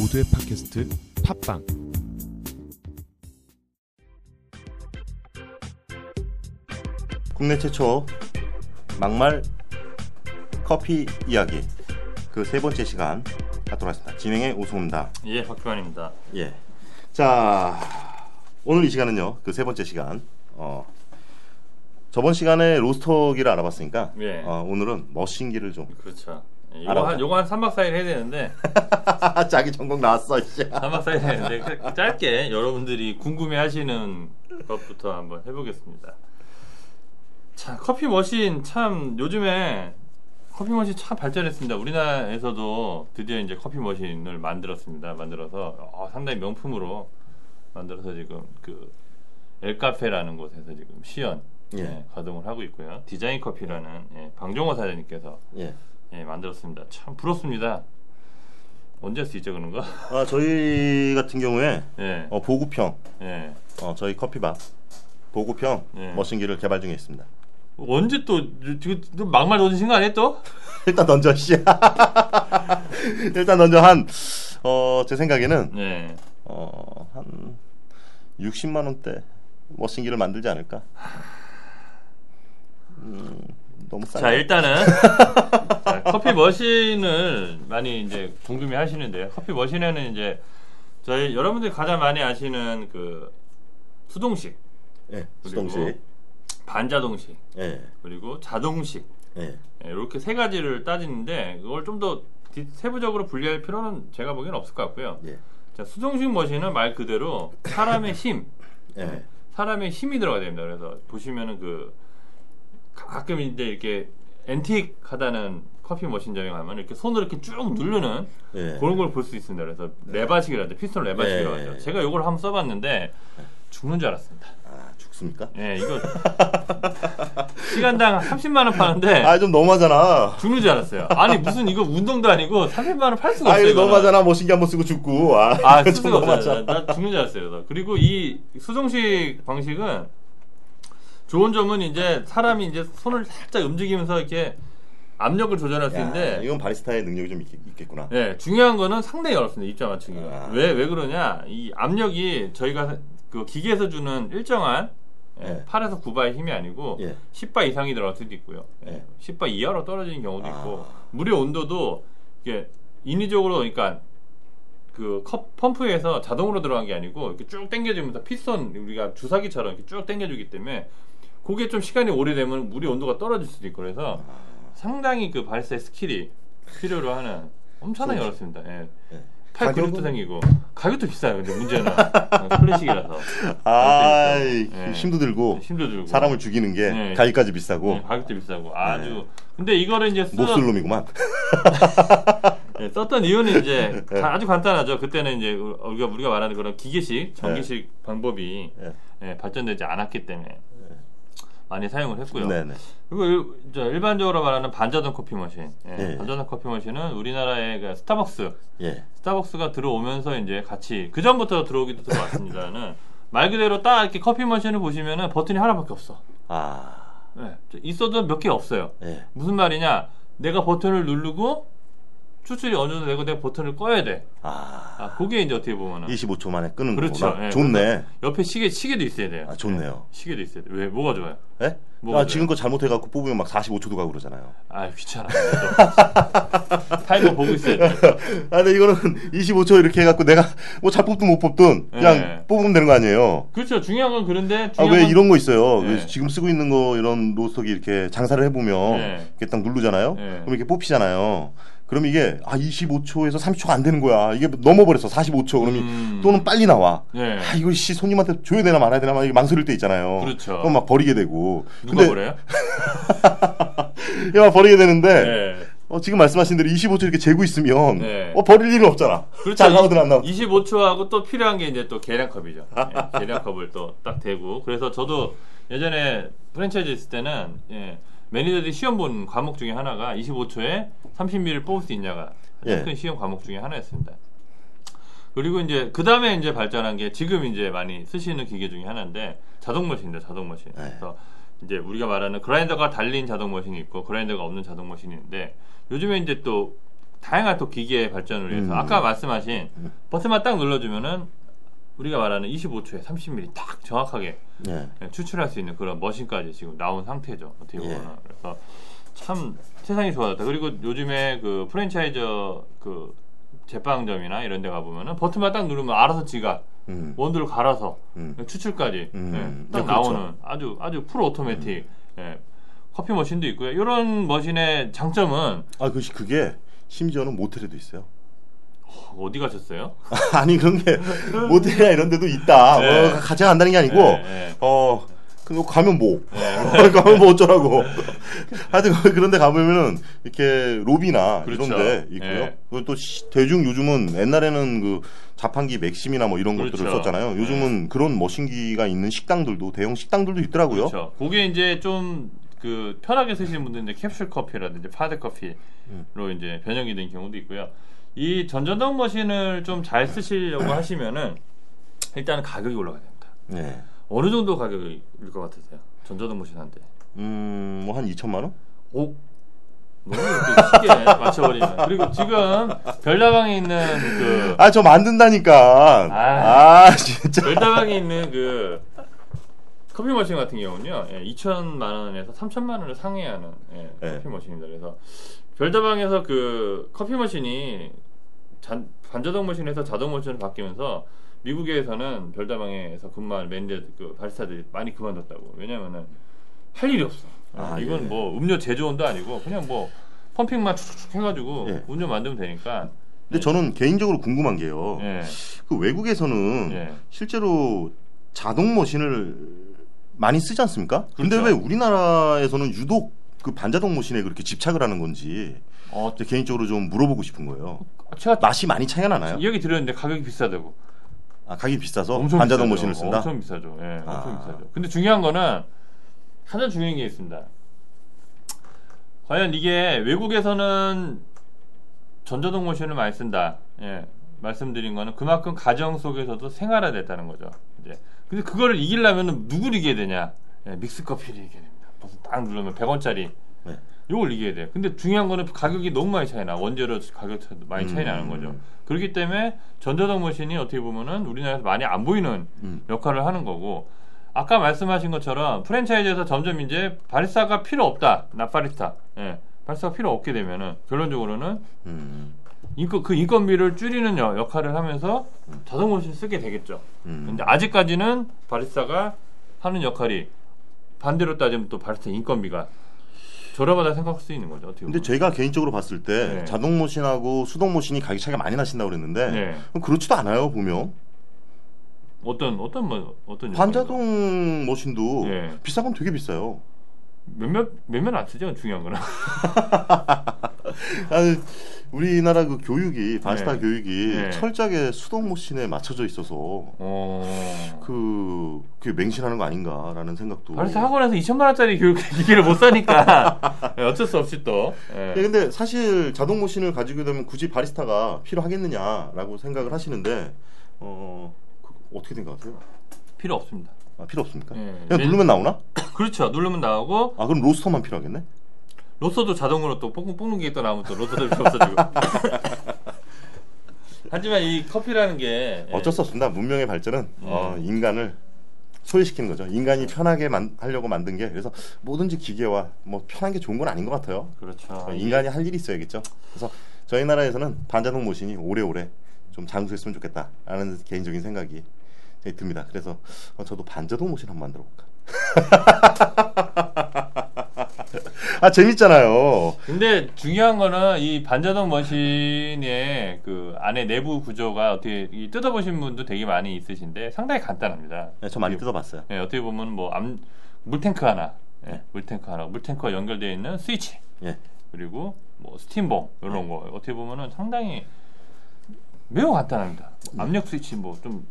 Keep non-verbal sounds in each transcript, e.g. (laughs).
모두의 팟캐스트 팟빵 국내 최초 막말 커피 이야기 그 세 번째 시간 갖도록 하겠습니다. 진행의 오승훈입니다. 예, 박규환입니다. 예. 자, 오늘 이 시간은요. 그 세 번째 시간. 어. 저번 시간에 로스터기를 알아봤으니까 예. 어, 오늘은 머신기를 좀 그렇죠. 예, 요거 알아봐. 한, 요거 한 3박 4일 해야 되는데, (laughs) 자기 전공 나왔어. 씨. 3박 4일 해야 되는데, 그- 짧게 여러분들이 궁금해 하시는 것부터 한번 해보겠습니다. 자, 커피 머신 참, 요즘에 커피 머신 참 발전했습니다. 우리나라에서도 드디어 이제 커피 머신을 만들었습니다. 만들어서, 어, 상당히 명품으로 만들어서 지금 그, 엘카페라는 곳에서 지금 시연, 예. 예, 가동을 하고 있고요. 디자인 커피라는 예, 방종호 사장님께서 예. 예, 만들었습니다. 참 부럽습니다. 언제 할 수 있죠 그런 거? 아, 저희 같은 경우에 예, 어, 보급형 예. 어, 저희 커피바 보급형 예. 머신기를 개발 중에 있습니다. 언제 또 지금 또 막말 던지신 거 아니에요 또? (laughs) 일단 던져 씨. (laughs) 일단 던져 한 어, 제 생각에는 네. 어, 한 60만 원대 머신기를 만들지 않을까? 음, 너무 싸. 자 일단은 자, (laughs) 커피 머신을 많이 이제 궁금해 하시는데요. 커피 머신에는 이제 저희 여러분들이 가장 많이 아시는 그 수동식, 예, 수동식. 반자동식, 예, 그리고 자동식 예, 예, 이렇게 세 가지를 따지는데 그걸 좀 더 세부적으로 분리할 필요는 제가 보기엔 없을 것 같고요. 예, 자, 수동식 머신은 말 그대로 사람의 힘, 예, 사람의 힘이 들어가야 됩니다. 그래서 보시면은 그 가끔 이제 이렇게 antique하다는 커피 머신점에 가면 이렇게 손으로 이렇게 쭉 누르는 예. 그런 걸 볼 수 있습니다. 그래서 레버식이라죠. 피스톤 레버식이라고 예. 하죠. 제가 이걸 한번 써봤는데 죽는 줄 알았습니다. 아, 죽습니까? 예, 이거 시간당 30만 원 파는데 아, 좀 너무하잖아. 죽는 줄 알았어요. 아니 무슨 이거 운동도 아니고 30만 원 팔 수가 아, 없어요. 이거는. 너무하잖아. 머신기 한번 쓰고 죽고. 아, 아, 수가. 너무하잖아. 나 죽는 줄 알았어요. 그래서. 그리고 이 수동식 방식은 좋은 점은 이제 사람이 이제 손을 살짝 움직이면서 이렇게 압력을 조절할 수 야, 있는데 이건 바리스타의 능력이 좀 있, 겠구나 네, 중요한 거는 상당히 어렵습니다. 입자 맞추기가. 아. 왜, 왜 그러냐? 이 압력이 저희가 그 기계에서 주는 일정한 예, 예. 8에서 9바의 힘이 아니고 예. 10바 이상이 들어갈 수도 있고요. 예, 예. 10바 이하로 떨어지는 경우도 있고 아. 물의 온도도 이게 인위적으로 그러니까 그 컵 펌프에서 자동으로 들어간 게 아니고 이렇게 쭉 당겨주면서 피스톤 우리가 주사기처럼 이렇게 쭉 당겨주기 때문에 그게 좀 시간이 오래되면 물의 온도가 떨어질 수도 있고 그래서 상당히 그 바리스타의 스킬이 필요로 하는 엄청나게 그렇죠. 어렵습니다. 예. 예. 팔? 근육도 생기고 가격도 비싸요. 근데 문제는 어, (laughs) 클래식이라서 아, 예. 힘도 들고 힘도 들고 사람을 죽이는 게 네. 가격까지 비싸고 예, 가격도 비싸고 아주 근데 이거를 이제 쓰, 못쓸 놈이구만. (laughs) 예, 썼던 이유는 이제 네. 가- 아주 간단하죠. 그때는 이제 우리가 우리가 말하는 그런 기계식 전기식 방법이 예. 예, 발전되지 않았기 때문에 많이 사용을 했고요. 네네. 그리고 일, 저 일반적으로 말하는 반자동 커피 머신, 예, 예. 반자동 커피 머신은 우리나라의 그 스타벅스, 예. 스타벅스가 들어오면서 이제 같이 그 전부터 들어오기도 들어왔습니다는 (laughs) 말 그대로 딱 이렇게 커피 머신을 보시면은 버튼이 하나밖에 없어. 아, 예, 있어도 몇 개 없어요. 예. 무슨 말이냐? 내가 버튼을 누르고 추출이 어느 정도 되고 내가 버튼을 꺼야 돼. 아, 아, 그게 이제 어떻게 보면은 25초 만에 끄는 그렇죠. 거구나. 예, 좋네. 옆에 시계 시계도 있어야 돼요. 아, 좋네요. 시계도 있어야 돼. 왜 뭐가 좋아요? 예? 뭐가 아, 지금 거 잘못해갖고 뽑으면 막 45초도 가고 그러잖아요. 아 귀찮아. (laughs) 타이머 보고 있어야 돼. 아, 근데 이거는 25초 이렇게 해갖고 내가 뭐 잘 뽑든 못 뽑든 그냥 예. 뽑으면 되는 거 아니에요. 그렇죠. 중요한 건 그런데 아, 중요한 왜건 이런 거 있어요? 예. 왜 지금 쓰고 있는 거 이런 로스터기 이렇게 장사를 해보면 예. 이렇게 딱 누르잖아요? 예. 그럼 이렇게 뽑히잖아요. 그럼 이게 아 25초에서 30초가 안 되는 거야. 이게 넘어버렸어 45초. 그러면 음. 또는 빨리 나와. 예. 아 이거 씨 손님한테 줘야 되나 말아야 되나 막 이게 망설일 때 있잖아요. 그렇죠. 그럼 막 버리게 되고. 누가 그래요? (laughs) 이게 막 버리게 되는데 예. 어, 지금 말씀하신 대로 25초 이렇게 재고 있으면 네. 어, 버릴 일은 없잖아. 그렇죠. 잘 나오든 안 나오든. 25초하고 또 필요한 게 이제 또 계량컵이죠. 예, 계량컵을 또 딱 대고. 그래서 저도 예전에 프랜차이즈 있을 때는 예, 매니저들이 시험 본 과목 중에 하나가 25초에 30ml 뽑을 수 있냐가 예. 큰 시험 과목 중에 하나였습니다. 그리고 이제 그 다음에 이제 발전한 게 지금 이제 많이 쓰시는 기계 중에 하나인데 자동 머신입니다. 자동 머신. 네. 그래서 이제 우리가 말하는 그라인더가 달린 자동 머신이 있고 그라인더가 없는 자동 머신이 있는데 요즘에 이제 또 다양한 또 기계 발전을 위해서 음. 아까 말씀하신 버튼만 딱 눌러주면은 우리가 말하는 25초에 30mm 딱 정확하게 예. 예, 추출할 수 있는 그런 머신까지 지금 나온 상태죠. 어떻게 보면 예. 그래서 참 세상이 좋아졌다. 그리고 요즘에 그 프랜차이즈 그 제빵점이나 이런 데 가보면은 버튼만 딱 누르면 알아서 지가 음. 원두를 갈아서 음. 추출까지 음. 예, 딱 네, 그렇죠. 나오는 아주 아주 full automatic 예, 커피 머신도 있고요. 이런 머신의 장점은 아, 그 그게 심지어는 모텔에도 있어요. 어디 가셨어요? (laughs) 아니 그런 게 모텔이나 이런 데도 있다. 네. 뭐 같이 간다는 게 아니고 예, 예. 어 그거 가면 뭐 (laughs) 가면 뭐 어쩌라고. 하여튼 그런데 가보면은 이렇게 로비나 그렇죠. 이런데 있고요. 예. 그리고 또 시- 대중 요즘은 옛날에는 그 자판기 맥심이나 뭐 이런 그렇죠. 것들을 썼잖아요. 요즘은 그런 머신기가 있는 식당들도 대형 식당들도 있더라고요. 그렇죠. 그게 이제 좀 그 편하게 쓰시는 분들은 이제 캡슐 커피라든지 파드 커피로 음. 이제 변형이 된 경우도 있고요. 이 전자동 머신을 좀 잘 쓰시려고 하시면은 일단은 가격이 올라가야 됩니다. 네. 어느 정도 가격일 것 같으세요? 전자동 머신 한 대. 음, 뭐 한 2천만 원? 오. 너무 이렇게 쉽게 (laughs) 맞춰버리면. 그리고 지금 별다방에 있는 그 아, 저 만든다니까. 아. 아, 진짜. 별다방에 있는 그 커피 머신 같은 경우는요, 예, 2천만 원에서 3천만 원을 상회하는 예, 네. 커피 머신입니다. 그래서 별다방에서 그 커피 머신이 잔- 반자동 머신에서 자동 머신으로 바뀌면서 미국에서는 별다방에서 근무한 매니저 그 바리스타들이 많이 그만뒀다고. 왜냐면은 할 일이 없어. 아, 이건 예. 뭐 음료 제조원도 아니고 그냥 뭐 pumping만 축축 해가지고 예. 음료 만들면 되니까. 근데 저는 개인적으로 궁금한 게요. 예. 그 외국에서는 예. 실제로 자동 머신을 많이 쓰지 않습니까? 근데 그렇죠. 왜 우리나라에서는 유독 그 반자동 머신에 그렇게 집착을 하는 건지 어, 개인적으로 좀 물어보고 싶은 거예요. 제가 맛이 많이 차이가 나나요? 이야기 들었는데 가격이 비싸다고. 아, 가격이 비싸서 엄청 반자동 비싸죠. 머신을 쓴다. 엄청 비싸죠. 예, 엄청 아. 비싸죠. 근데 중요한 거는 가장 중요한 게 있습니다. 과연 이게 외국에서는 전자동 모션을 많이 쓴다. 예, 말씀드린 거는 그만큼 가정 속에서도 생활화됐다는 거죠. 이제 근데 그거를 이기려면 누구를 이겨야 되냐? 예, 믹스 커피를 이겨야 됩니다. 딱 누르면 100원짜리. 네. 요걸 이겨야 돼요. 근데 중요한 거는 가격이 너무 많이 차이 나. 원재료 가격 차이도 많이 차이 나는 음. 거죠. 그렇기 때문에 전자동 머신이 어떻게 보면은 우리나라에서 많이 안 보이는 음. 역할을 하는 거고 아까 말씀하신 것처럼 프랜차이즈에서 점점 이제 바리스타가 필요 없다. 나파리스타. 예. 바리스타가 필요 없게 되면은 결론적으로는 음. 인건 그 인건비를 줄이는 여- 역할을 하면서 자동 머신을 쓰게 되겠죠. 음. 근데 아직까지는 바리스타가 하는 역할이 반대로 따지면 또 바리스타 인건비가 저렴하다 생각할 수 있는 거죠. 어떻게 근데 보면. 제가 개인적으로 봤을 때 네. 자동 머신하고 수동 머신이 가격 차이가 많이 나신다고 그랬는데 네. 그렇지도 않아요 보면 어떤 어떤 뭐 어떤 반자동 머신도 예. 비싼 건 되게 비싸요. 몇몇 몇몇 안 쓰죠 중요한 거는 (laughs) 우리나라 그 교육이 바리스타 네. 교육이 네. 철저하게 수동 머신에 맞춰져 있어서 어... 그 그게 맹신하는 거 아닌가라는 생각도. 바리스타 학원에서 2천만 원짜리 교육 (laughs) 기기를 못 사니까 예, 어쩔 수 없이 또 예. 예, 근데 사실 자동 머신을 가지게 되면 굳이 바리스타가 필요하겠느냐라고 생각을 하시는데 어 그, 어떻게 생각하세요? 필요 없습니다. 아, 필요 없습니까? 예. 그냥 누르면 나오나? 그렇죠. 누르면 나오고 아 그럼 로스터만 필요하겠네? 로서도 자동으로 또 뽕, 뽑는 게또 나오면 또 로서도 필요 없어지고. (laughs) 하지만 이 커피라는 게 예, 어쩔 수 없습니다. 문명의 발전은 어, 인간을 소외시키는 거죠. 인간이 편하게 만, 하려고 만든 게 그래서 뭐든지 기계와 뭐 편한 게 좋은 건 아닌 것 같아요. 그렇죠. 어, 인간이 할 일이 있어야겠죠. 그래서 저희 나라에서는 반자동 모신이 오래오래 좀 장수했으면 좋겠다라는 개인적인 생각이 듭니다. 그래서 어, 저도 반자동 모신 한번 만들어 볼까. (laughs) 아 재밌잖아요. 근데 중요한 거는 이 반자동 머신의 그 안에 내부 구조가 어떻게 이 뜯어보신 분도 되게 많이 있으신데 상당히 간단합니다. 네, 저 많이 뜯어봤어요. 예, 어떻게 보면 뭐 암, 물탱크 하나, 예, 물탱크 하나, 물탱크와 연결되어 있는 스위치 예. 그리고 뭐 스팀봉 이런 거 어떻게 보면은 상당히 매우 간단합니다. 뭐 압력 스위치 뭐 좀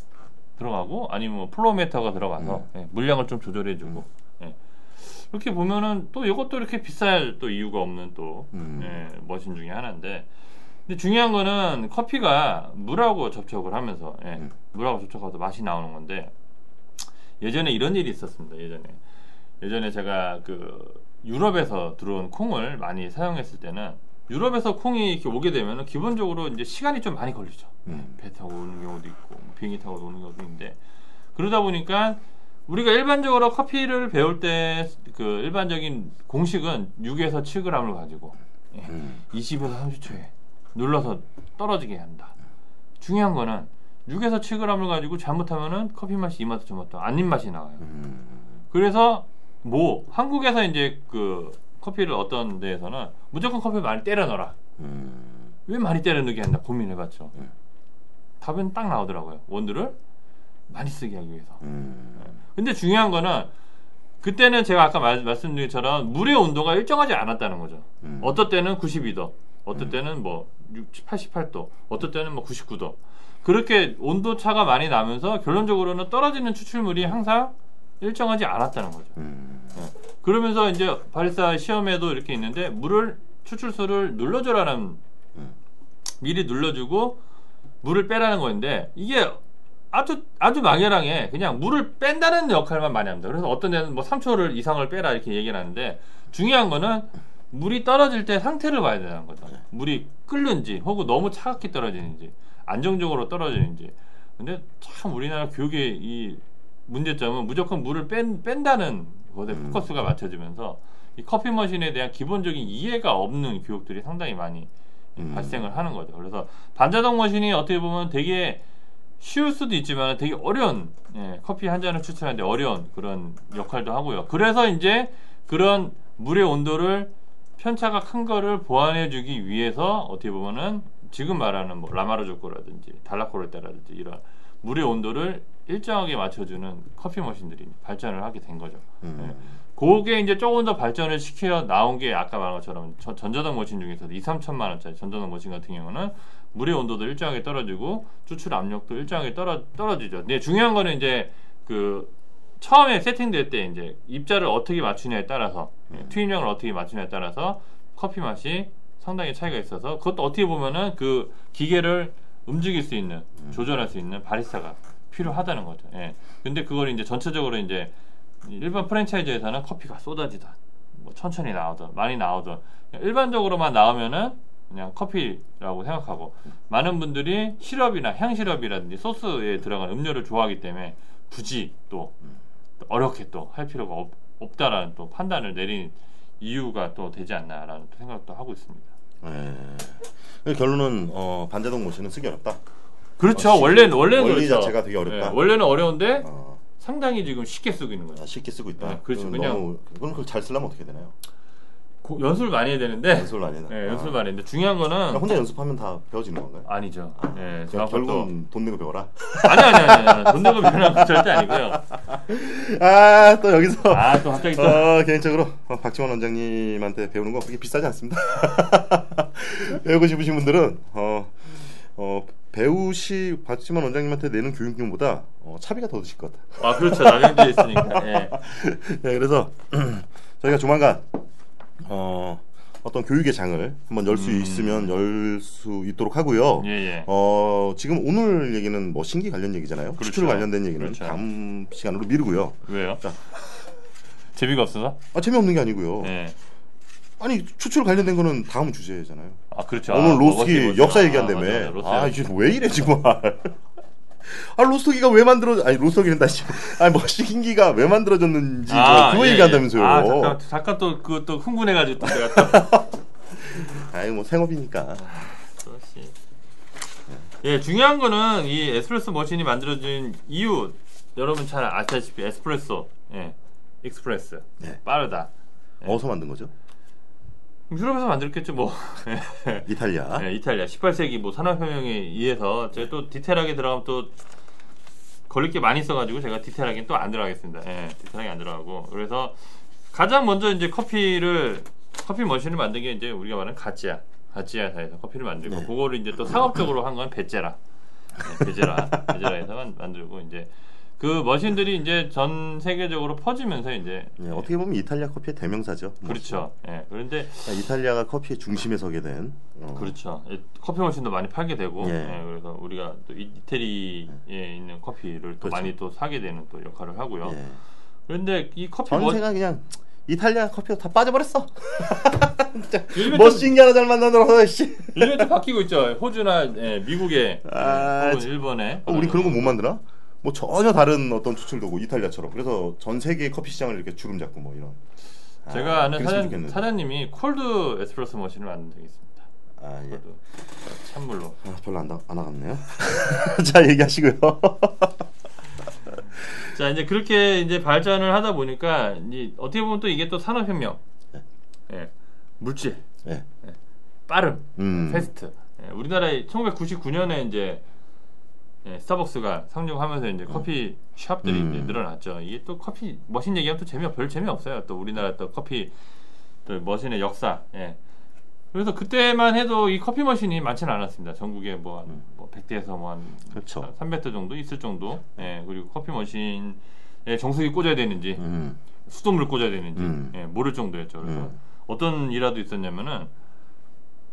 들어가고 아니면 뭐 flow meter가 들어가서 예, 물량을 좀 조절해주고 예. 이렇게 보면은 또 이것도 이렇게 비쌀 또 이유가 없는 또 음. 예, 머신 중에 하나인데 근데 중요한 거는 커피가 물하고 접촉을 하면서 예, 음. 물하고 접촉하면서 맛이 나오는 건데 예전에 이런 일이 있었습니다. 예전에 예전에 제가 그 유럽에서 들어온 콩을 많이 사용했을 때는 유럽에서 콩이 이렇게 오게 되면 기본적으로 이제 시간이 좀 많이 걸리죠. 음. 배 타고 오는 경우도 있고 뭐 비행기 타고 오는 경우도 있는데 그러다 보니까 우리가 일반적으로 커피를 배울 때 그 일반적인 공식은 6에서 7g을 가지고 예, 음. 20에서 30초에 눌러서 떨어지게 한다. 중요한 거는 6에서 7g을 가지고 잘못하면은 커피 맛이 이맛도 저맛도 안 입맛이 나와요. 음. 그래서 뭐 한국에서 이제 그 커피를 어떤 데에서는 무조건 커피 많이 때려 넣어라. 음. 왜 많이 때려 넣게 한다 고민해봤죠. 음. 답은 딱 나오더라고요. 원두를 많이 쓰게 하기 위해서. 음. 근데 중요한 거는 그때는 제가 아까 말, 말씀드린 것처럼 물의 온도가 일정하지 않았다는 거죠. 음. 어떨 때는 92도, 어떨 음. 때는 뭐 60, 88도, 어떨 때는 뭐 99도. 그렇게 온도 차가 많이 나면서 결론적으로는 떨어지는 추출물이 항상 일정하지 않았다는 거죠. 음. 그러면서 이제 바리스타 시험에도 이렇게 있는데 물을 추출수를 눌러줘라는 음. 미리 눌러주고 물을 빼라는 건데 이게 아주 아주 막연하게 그냥 물을 뺀다는 역할만 많이 합니다. 그래서 어떤 데는 뭐 3초를 이상을 빼라 이렇게 얘기를 하는데 중요한 거는 물이 떨어질 때 상태를 봐야 되는 거죠. 물이 끓는지 혹은 너무 차갑게 떨어지는지 안정적으로 떨어지는지. 근데 참 우리나라 교육의 이 문제점은 무조건 물을 뺀, 뺀다는 것에 음. 포커스가 맞춰지면서 이 커피 머신에 대한 기본적인 이해가 없는 교육들이 상당히 많이 음. 발생을 하는 거죠. 그래서 반자동 머신이 어떻게 보면 되게 쉬울 수도 있지만 되게 어려운 예, 커피 한 잔을 추출하는데 어려운 그런 역할도 하고요. 그래서 이제 그런 물의 온도를 편차가 큰 거를 보완해주기 위해서 어떻게 보면은 지금 말하는 뭐 라마르 조코라든지 달라코르테라든지 이런 물의 온도를 일정하게 맞춰주는 커피 머신들이 발전을 하게 된 거죠. 음. 그게 이제 조금 더 발전을 시켜 나온 게 아까 말한 것처럼 전- 전자동 머신 중에서도 2, 3천만 원짜리 전자동 머신 같은 경우는 물의 온도도 일정하게 떨어지고 추출 압력도 일정하게 떨어 떨어지죠. 근데 중요한 거는 이제 그 처음에 세팅될 때 이제 입자를 어떻게 맞추냐에 따라서 예, 투입량을 어떻게 맞추냐에 따라서 커피 맛이 상당히 차이가 있어서 그것도 어떻게 보면은 그 기계를 움직일 수 있는 조절할 수 있는 바리스타가 필요하다는 거죠. 예. 근데 그걸 이제 전체적으로 이제 일반 프랜차이즈에서는 커피가 쏟아지다. 뭐 천천히 나오든 많이 나오든 일반적으로만 나오면은 그냥 커피라고 생각하고 많은 분들이 시럽이나 향시럽이라든지 소스에 들어간 음료를 좋아하기 때문에 굳이 또 어렵게 또 할 필요가 없, 없다라는 또 판단을 내린 이유가 또 되지 않나라는 또 생각도 하고 있습니다. 예. 그 결론은 어, 반자동 모션은 쓰기 어렵다. 그렇죠. 어, 시- 원래는 원래는 원리 그렇죠. 자체가 되게 어렵다. 예, 원래는 어려운데 어, 상당히 지금 쉽게 쓰고 있는 아, 거예요. 쉽게 쓰고 있다. 네, 그렇죠. 그냥- 너무 그건 그걸 잘 쓰려면 어떻게 되나요? 고- 연습을 많이 해야 되는데 연습을 많이 해야 예, 되나? 연습을 아. 많이 했는데 중요한 거는 그냥 혼자 연습하면 다 배워지는 건가요? 아니죠. 예, 또 결국은 돈 내고 배워라. 아니 아니 아니 아니 돈 내고 변한 건 절대 아니고요. 아, 또 여기서 아 또 갑자기 또 어, 개인적으로 어, 박지원 원장님한테 배우는 거 그렇게 비싸지 않습니다. (laughs) 배우고 싶으신 분들은 어, 어, 배우시 박지원 원장님한테 내는 교육료보다 어, 차비가 더 드실 것 같아요. 아 그렇죠 남양주에 있으니까. 예. (laughs) 네, 그래서 (clears throat) 저희가 조만간 어, 어떤 교육의 장을 한번 열수 음. 있으면 열 수 있도록 하고요. 예, 예. 어, 지금 오늘 얘기는 뭐 신기 관련 얘기잖아요. 그렇죠. 추출 관련된 얘기는 그렇죠. 다음 시간으로 미루고요. 왜요? 자. 재미가 없어서? 아, 재미없는 게 아니고요. 예. 아니, 추출 관련된 거는 다음 주제잖아요. 아 그렇죠. 오늘 아, 먹었지. 역사 아, 얘기한다며. 맞아, 맞아, 로스기. 아, 이게 왜 이래 지금. 아, 로스기가 왜 만들어? 아니 로스기는 다시. 아니 머신기가 왜 만들어졌는지 뭐 그거 예, 얘기한다면서요. 예. 아 잠깐 잠깐 또그또 흥분해가지고 또또 (laughs) 아이 뭐 생업이니까. 그렇지. 예, 중요한 거는 이 에스프레소 머신이 만들어진 이유 여러분 잘 아시다시피 에스프레소, 예, express, 네. 빠르다. 어디서 만든 거죠? 유럽에서 만들었겠죠 뭐. (laughs) 이탈리아. 예, 이탈리아 18세기 뭐 산업혁명에 의해서 제가 또 디테일하게 들어가면 또 걸릴 게 많이 있어가지고 제가 디테일하게 또 안 들어가겠습니다. 예, 디테일하게 안 들어가고 그래서 가장 먼저 이제 커피를 커피 머신을 만든 게 이제 우리가 말하는 가찌아 가찌아사에서 커피를 만들고 네. 그거를 이제 또 상업적으로 한 건 베제라 네, 베제라 (laughs) 베제라에서 만- 만들고 이제 그 머신들이 이제 전 세계적으로 퍼지면서 이제 예, 어떻게 보면 이탈리아 커피의 대명사죠. 뭐. 그렇죠. 예, 그런데 그러니까 이탈리아가 커피의 중심에 서게 된. 어, 그렇죠. 예, 커피 머신도 많이 팔게 되고, 예. 예, 그래서 우리가 또 이- 이태리에 있는 커피를 또 그렇죠. 많이 또 사게 되는 또 역할을 하고요. 예. 그런데 이 커피 머 전세가 그냥 이탈리아 커피가 다 빠져버렸어. 좀, 머신기 하나 잘 만나더라고 씨. 요즘에 좀 바뀌고 있죠. 호주나 예, 미국에 아, 혹은 일본에. 어, 우리 그런 거 못 만드나? 뭐 전혀 다른 어떤 추출도고 이탈리아처럼. 그래서 전 세계 커피 시장을 이렇게 주름 잡고 뭐 이런. 아, 제가 아는 그랬으면 사장. 사장님이 cold 에스프레소 머신을 만든 적이 있습니다. 아 예. 찬물로. 아, 별로 안, 나, 안 나갔네요. (laughs) 자 얘기하시고요. (laughs) 자 이제 그렇게 이제 발전을 하다 보니까 이 어떻게 보면 또 이게 또 산업혁명, 네. 예, 물질, 예. 빠름, 음. fast. 예, 우리나라에 1999년에 이제 예, 스타벅스가 상륙하면서 이제 커피 샵들이 음. 이제 늘어났죠. 이게 또 커피 머신 얘기하면 또 재미가 별 재미 없어요. 또 우리나라 또 커피 또 머신의 역사. 예. 그래서 그때만 해도 이 커피 머신이 많지는 않았습니다. 전국에 뭐, 한, 뭐 100대에서 뭐한 음. 그렇죠. 300대 정도 있을 정도. 예, 그리고 커피 머신에 정수기 꽂아야 되는지 음. 수돗물 꽂아야 되는지 음. 예, 모를 정도였죠. 그래서 음. 어떤 일화도 있었냐면은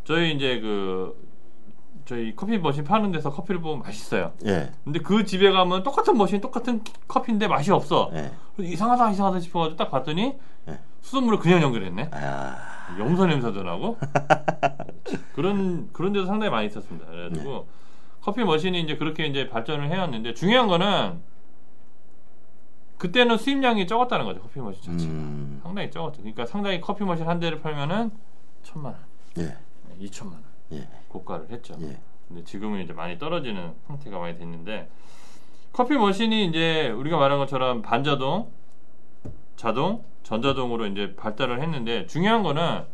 저희 이제 그 저희 커피 머신 파는 데서 커피를 보면 맛있어요. 예. 근데 그 집에 가면 똑같은 머신 똑같은 커피인데 맛이 없어. 예. 이상하다 이상하다 싶어가지고 딱 봤더니 예. 수돗물을 그냥 연결했네. 아. 염소 냄새도 나고 (laughs) 그런 그런 데도 상당히 많이 있었습니다. 그래가지고 네. 커피 머신이 이제 그렇게 이제 발전을 해왔는데 중요한 거는 그때는 수입량이 적었다는 거죠 커피 머신 자체가 음. 상당히 적었죠. 그러니까 상당히 커피 머신 한 대를 팔면은 천만 원, 예. 이천만 원 예. 고가를 했죠. 예. 근데 지금은 이제 많이 떨어지는 상태가 많이 됐는데 커피 머신이 이제 우리가 말한 것처럼 반자동, 자동, 전자동으로 이제 발달을 했는데 중요한 거는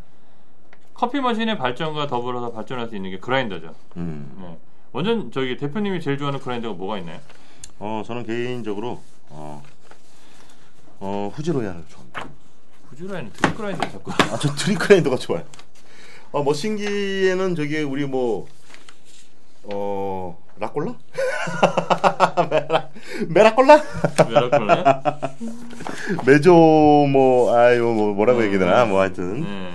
커피 머신의 발전과 더불어서 발전할 수 있는 게 그라인더죠. 음. 네. 먼저 저기 대표님이 제일 좋아하는 그라인더가 뭐가 있나요? 어, 저는 개인적으로 어, 어 후지로얄을 좋아합니다. 후지로얄은 드립 그라인더 자꾸. 아, 저 드립 그라인더가 좋아요. 어, 머신기에는 저기 우리 뭐 어, 라꼴라? (laughs) 메라, 메라꼴라? 메조 뭐 아유 뭐 뭐라고 음, 얘기해야 되나 음. 뭐 하여튼 네.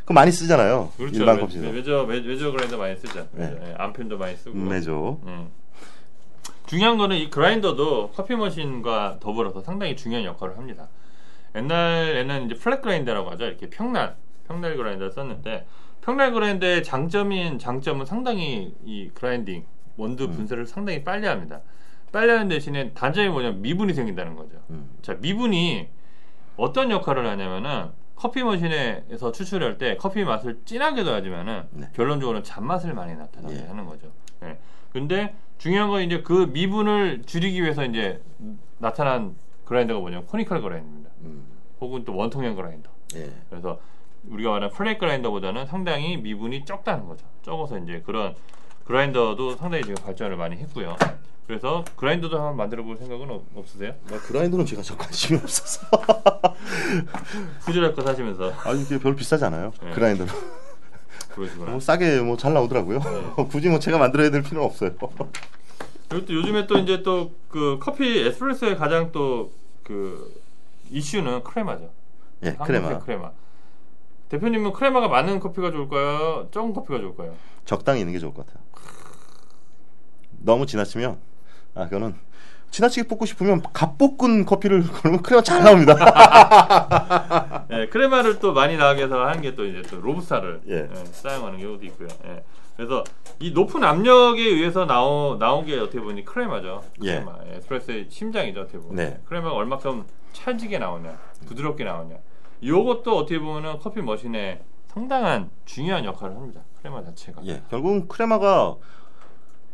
그거 많이 쓰잖아요. 그렇죠. 일반 외- 컵시도. 외- 외저 그라인더 많이 쓰죠. 네. 네. 암펜도 많이 쓰고. 메조. 음. 중요한 거는 이 그라인더도 커피 머신과 더불어서 상당히 중요한 역할을 합니다. 옛날에는 이제 플랫 그라인더라고 하죠. 이렇게 평날, 평날 그라인더를 썼는데 평날 그라인더의 장점인 장점은 상당히 이 그라인딩 원두 음. 분쇄를 상당히 빨리 합니다. 빨리 하는 대신에 단점이 뭐냐면 미분이 생긴다는 거죠. 음. 자, 미분이 어떤 역할을 하냐면은 커피 머신에서 추출할 때 커피 맛을 진하게 더하지만은 네. 결론적으로는 잔맛을 많이 나타나게 예. 하는 거죠. 예. 근데 중요한 건 이제 그 미분을 줄이기 위해서 이제 나타난 그라인더가 뭐냐면 코니컬 그라인더입니다. 음. 혹은 또 원통형 그라인더. 예. 그래서 우리가 말하는 플랫 그라인더보다는 상당히 미분이 적다는 거죠. 적어서 이제 그런 그라인더도 상당히 지금 발전을 많이 했고요. 그래서 그라인더도 한번 만들어 볼 생각은 없- 없으세요? 나 그라인더는 제가 저 관심이 없어서. 후질할 거 사시면서 아니 이게 별로 비싸지 않아요. 네. 그라인더는. 그러시구나. 뭐 싸게 뭐 잘 나오더라고요. 네. (laughs) 굳이 뭐 제가 만들어야 될 필요는 없어요. 그리고 또 요즘에 또 이제 또 그 커피 에스프레소의 가장 또 그 이슈는 크레마죠. 예, 크레마. 크레마. 대표님은 크레마가 많은 커피가 좋을까요? 적은 커피가 좋을까요? 적당히 있는 게 좋을 것 같아요. 너무 지나치면 아 그거는 지나치게 뽑고 싶으면 갓 볶은 커피를 (laughs) 그러면 크레마 잘 나옵니다. (laughs) 예, 크레마를 또 많이 나오게 해서 하는 게 또 이제 또 로부스타를 예. 예, 사용하는 경우도 있고요. 예. 그래서 이 높은 압력에 의해서 나오, 나온 게 어떻게 보니 크레마죠. 예. 크레마. 예, 에스프레소의 심장이죠. 어떻게 보면. 네. 크레마가 얼마큼 찰지게 나오냐, 부드럽게 나오냐. 요것도 어떻게 보면은 커피 머신에 상당한 중요한 역할을 합니다. 크레마 자체가. 예, 결국은 크레마가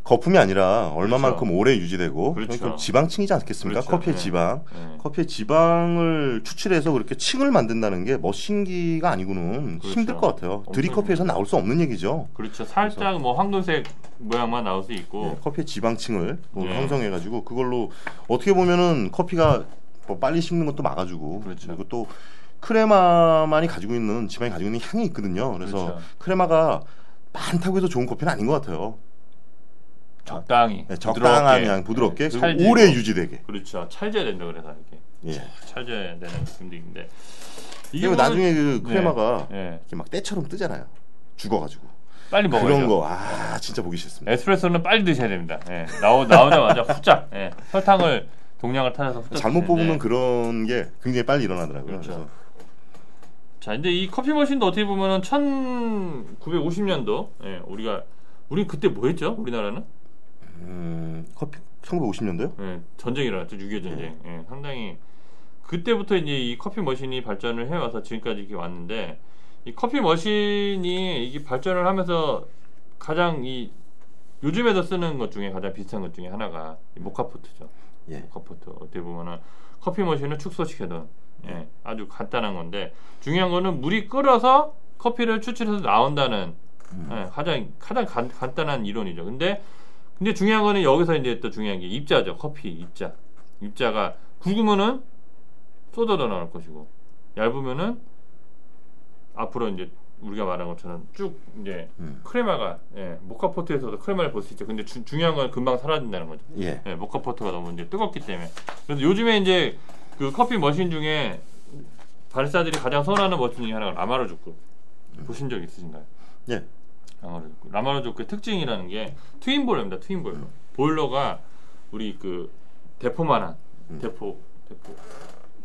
거품이 아니라 얼마만큼 그렇죠. 오래 유지되고 그렇죠. 지방층이지 않겠습니까? 그렇죠. 커피의 네. 지방. 예. 커피의 지방을 추출해서 그렇게 층을 만든다는 게 머신기가 아니고는 그렇죠. 힘들 것 같아요. 드립커피에서 나올 수 없는 얘기죠. 그렇죠. 살짝 뭐 황금색 모양만 나올 수 있고. 예, 커피의 지방층을 뭐 예. 형성해가지고 그걸로 어떻게 보면은 커피가 뭐 빨리 식는 것도 막아주고 그렇죠. 리고 또 크레마만이 가지고 있는 지방이 가지고 있는 향이 있거든요. 그래서 그렇죠. 크레마가 많다고 해서 좋은 커피는 아닌 것 같아요. 적당히 네, 적당한 양 부드럽게 예, 그리고 찰지고. 오래 유지되게. 그렇죠. 찰져야 된다 그래서 이렇게 예. 찰져야 되는 느낌인데 이게 그리고 보면- 나중에 그 크레마가 예, 예. 이렇게 막 때처럼 뜨잖아요. 죽어가지고 빨리 먹어야죠. 그런 거 아 진짜 보기 싫습니다. 에스프레소는 빨리 드셔야 됩니다. 예. 나오 나오자마자 후짝 예. 설탕을 동량을 타셔서 후짝 잘못 드시는데 뽑으면 그런 게 굉장히 빨리 일어나더라고요. 그렇죠. 자, 근데 이 커피 머신도 어떻게 보면은 1950년도, 예, 우리가, 우리 그때 뭐 했죠? 우리나라는? 음, 커피 1950년도요? 예, 전쟁이 일어났죠. 6.25 전쟁. 예, 상당히. 그때부터 이제 이 커피 머신이 발전을 해와서 지금까지 이렇게 왔는데, 이 커피 머신이 이게 발전을 하면서 가장 이, 요즘에도 쓰는 것 중에 가장 비슷한 것 중에 하나가 이 모카포트죠. 예. 모카포트. 어떻게 보면은 커피 머신을 축소시켜둔, 예, 아주 간단한 건데, 중요한 거는 물이 끓어서 커피를 추출해서 나온다는 음. 예, 가장 가장 간, 간단한 이론이죠. 근데 근데 중요한 거는 여기서 이제 또 중요한 게 입자죠. 커피 입자. 입자가 굵으면은 쏟아져 나올 것이고 얇으면은 앞으로 이제 우리가 말한 것처럼 쭉 이제 음. 크레마가 예, 모카포트에서도 크레마를 볼 수 있죠. 근데 주- 중요한 건 금방 사라진다는 거죠. 예. 예, 모카포트가 너무 이제 뜨겁기 때문에. 그래서 요즘에 이제 그 커피 머신 중에 바리스타들이 가장 선호하는 머신 중에 하나가 라마르조코. 보신 적 있으신가요? 예. 라마르조코. 라마르조코의 특징이라는 게 twin 보일러입니다. twin 보일러. 보일러가 우리 그 대포만한 음. 대포 대포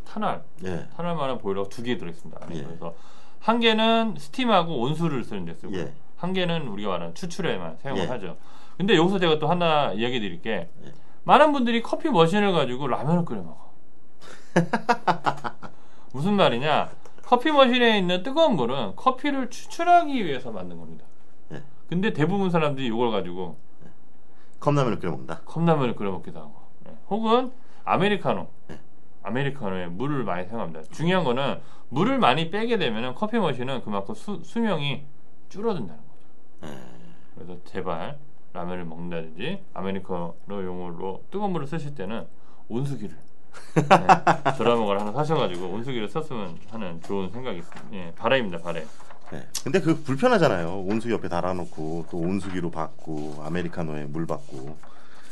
탄알 예. 탄알만한 보일러가 두 개 들어있습니다. 예. 그래서 한 개는 스팀하고 온수를 쓰는 데 쓰고 예. 한 개는 우리가 말하는 추출에만 사용을 예. 하죠. 근데 여기서 제가 또 하나 이야기 드릴 게 예. 많은 분들이 커피 머신을 가지고 라면을 끓여 먹어. (laughs) 무슨 말이냐? 커피 머신에 있는 뜨거운 물은 커피를 추출하기 위해서 만든 겁니다. 예. 근데 대부분 사람들이 이걸 가지고 컵라면을 끓여 먹는다. 컵라면을 끓여 먹기도 하고, 예. 혹은 아메리카노, 예. 아메리카노에 물을 많이 사용합니다. 중요한 거는 물을 많이 빼게 되면 커피 머신은 그만큼 수, 수명이 줄어든다는 거죠. 예. 그래서 제발 라면을 먹는다든지 아메리카노 용으로 뜨거운 물을 쓰실 때는 온수기를 네, 드라머걸 하나 사셔가지고 온수기를 썼으면 하는 좋은 생각이 있습니다. 예, 바람입니다, 바람. 예. 근데 그 불편하잖아요. 온수 옆에 달아놓고 또 온수기로 받고 아메리카노에 물 받고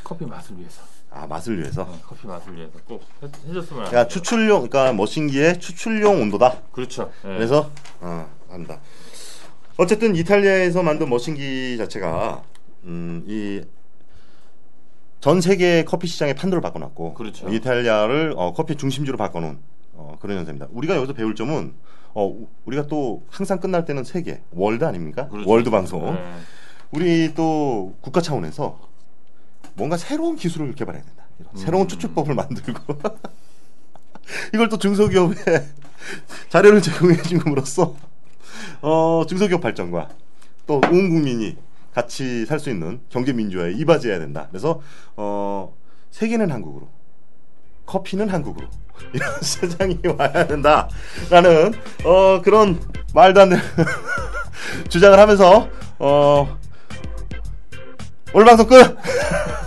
커피 맛을 위해서, 아 맛을 위해서. 네, 커피 맛을 위해서 꼭 해, 해줬으면 합니다. 추출용, 그러니까 머신기의 추출용 온도다. 그렇죠. 예. 그래서 어, 한다. 어쨌든 이탈리아에서 만든 머신기 자체가 음, 이 전 세계 커피 시장의 판도를 바꿔놨고 그렇죠. 이탈리아를 어, 커피 중심지로 바꿔놓은 어, 그런 현상입니다. 우리가 여기서 배울 점은 어, 우- 우리가 또 항상 끝날 때는 세계 world 아닙니까? 그렇죠. world 방송. 예. 우리 또 국가 차원에서 뭔가 새로운 기술을 개발해야 된다. 이런 음. 새로운 추출법을 만들고 (laughs) 이걸 또 중소기업에 (laughs) 자료를 제공해 줌으로써 어, 중소기업 발전과 또 온 국민이 같이 살 수 있는 경제 민주화에 이바지해야 된다. 그래서 어, 세계는 한국으로, 커피는 한국으로 (laughs) 이런 세상이 와야 된다라는 어, 그런 말도 안 되는 (laughs) 주장을 하면서 어, 오늘 방송 끝. (laughs)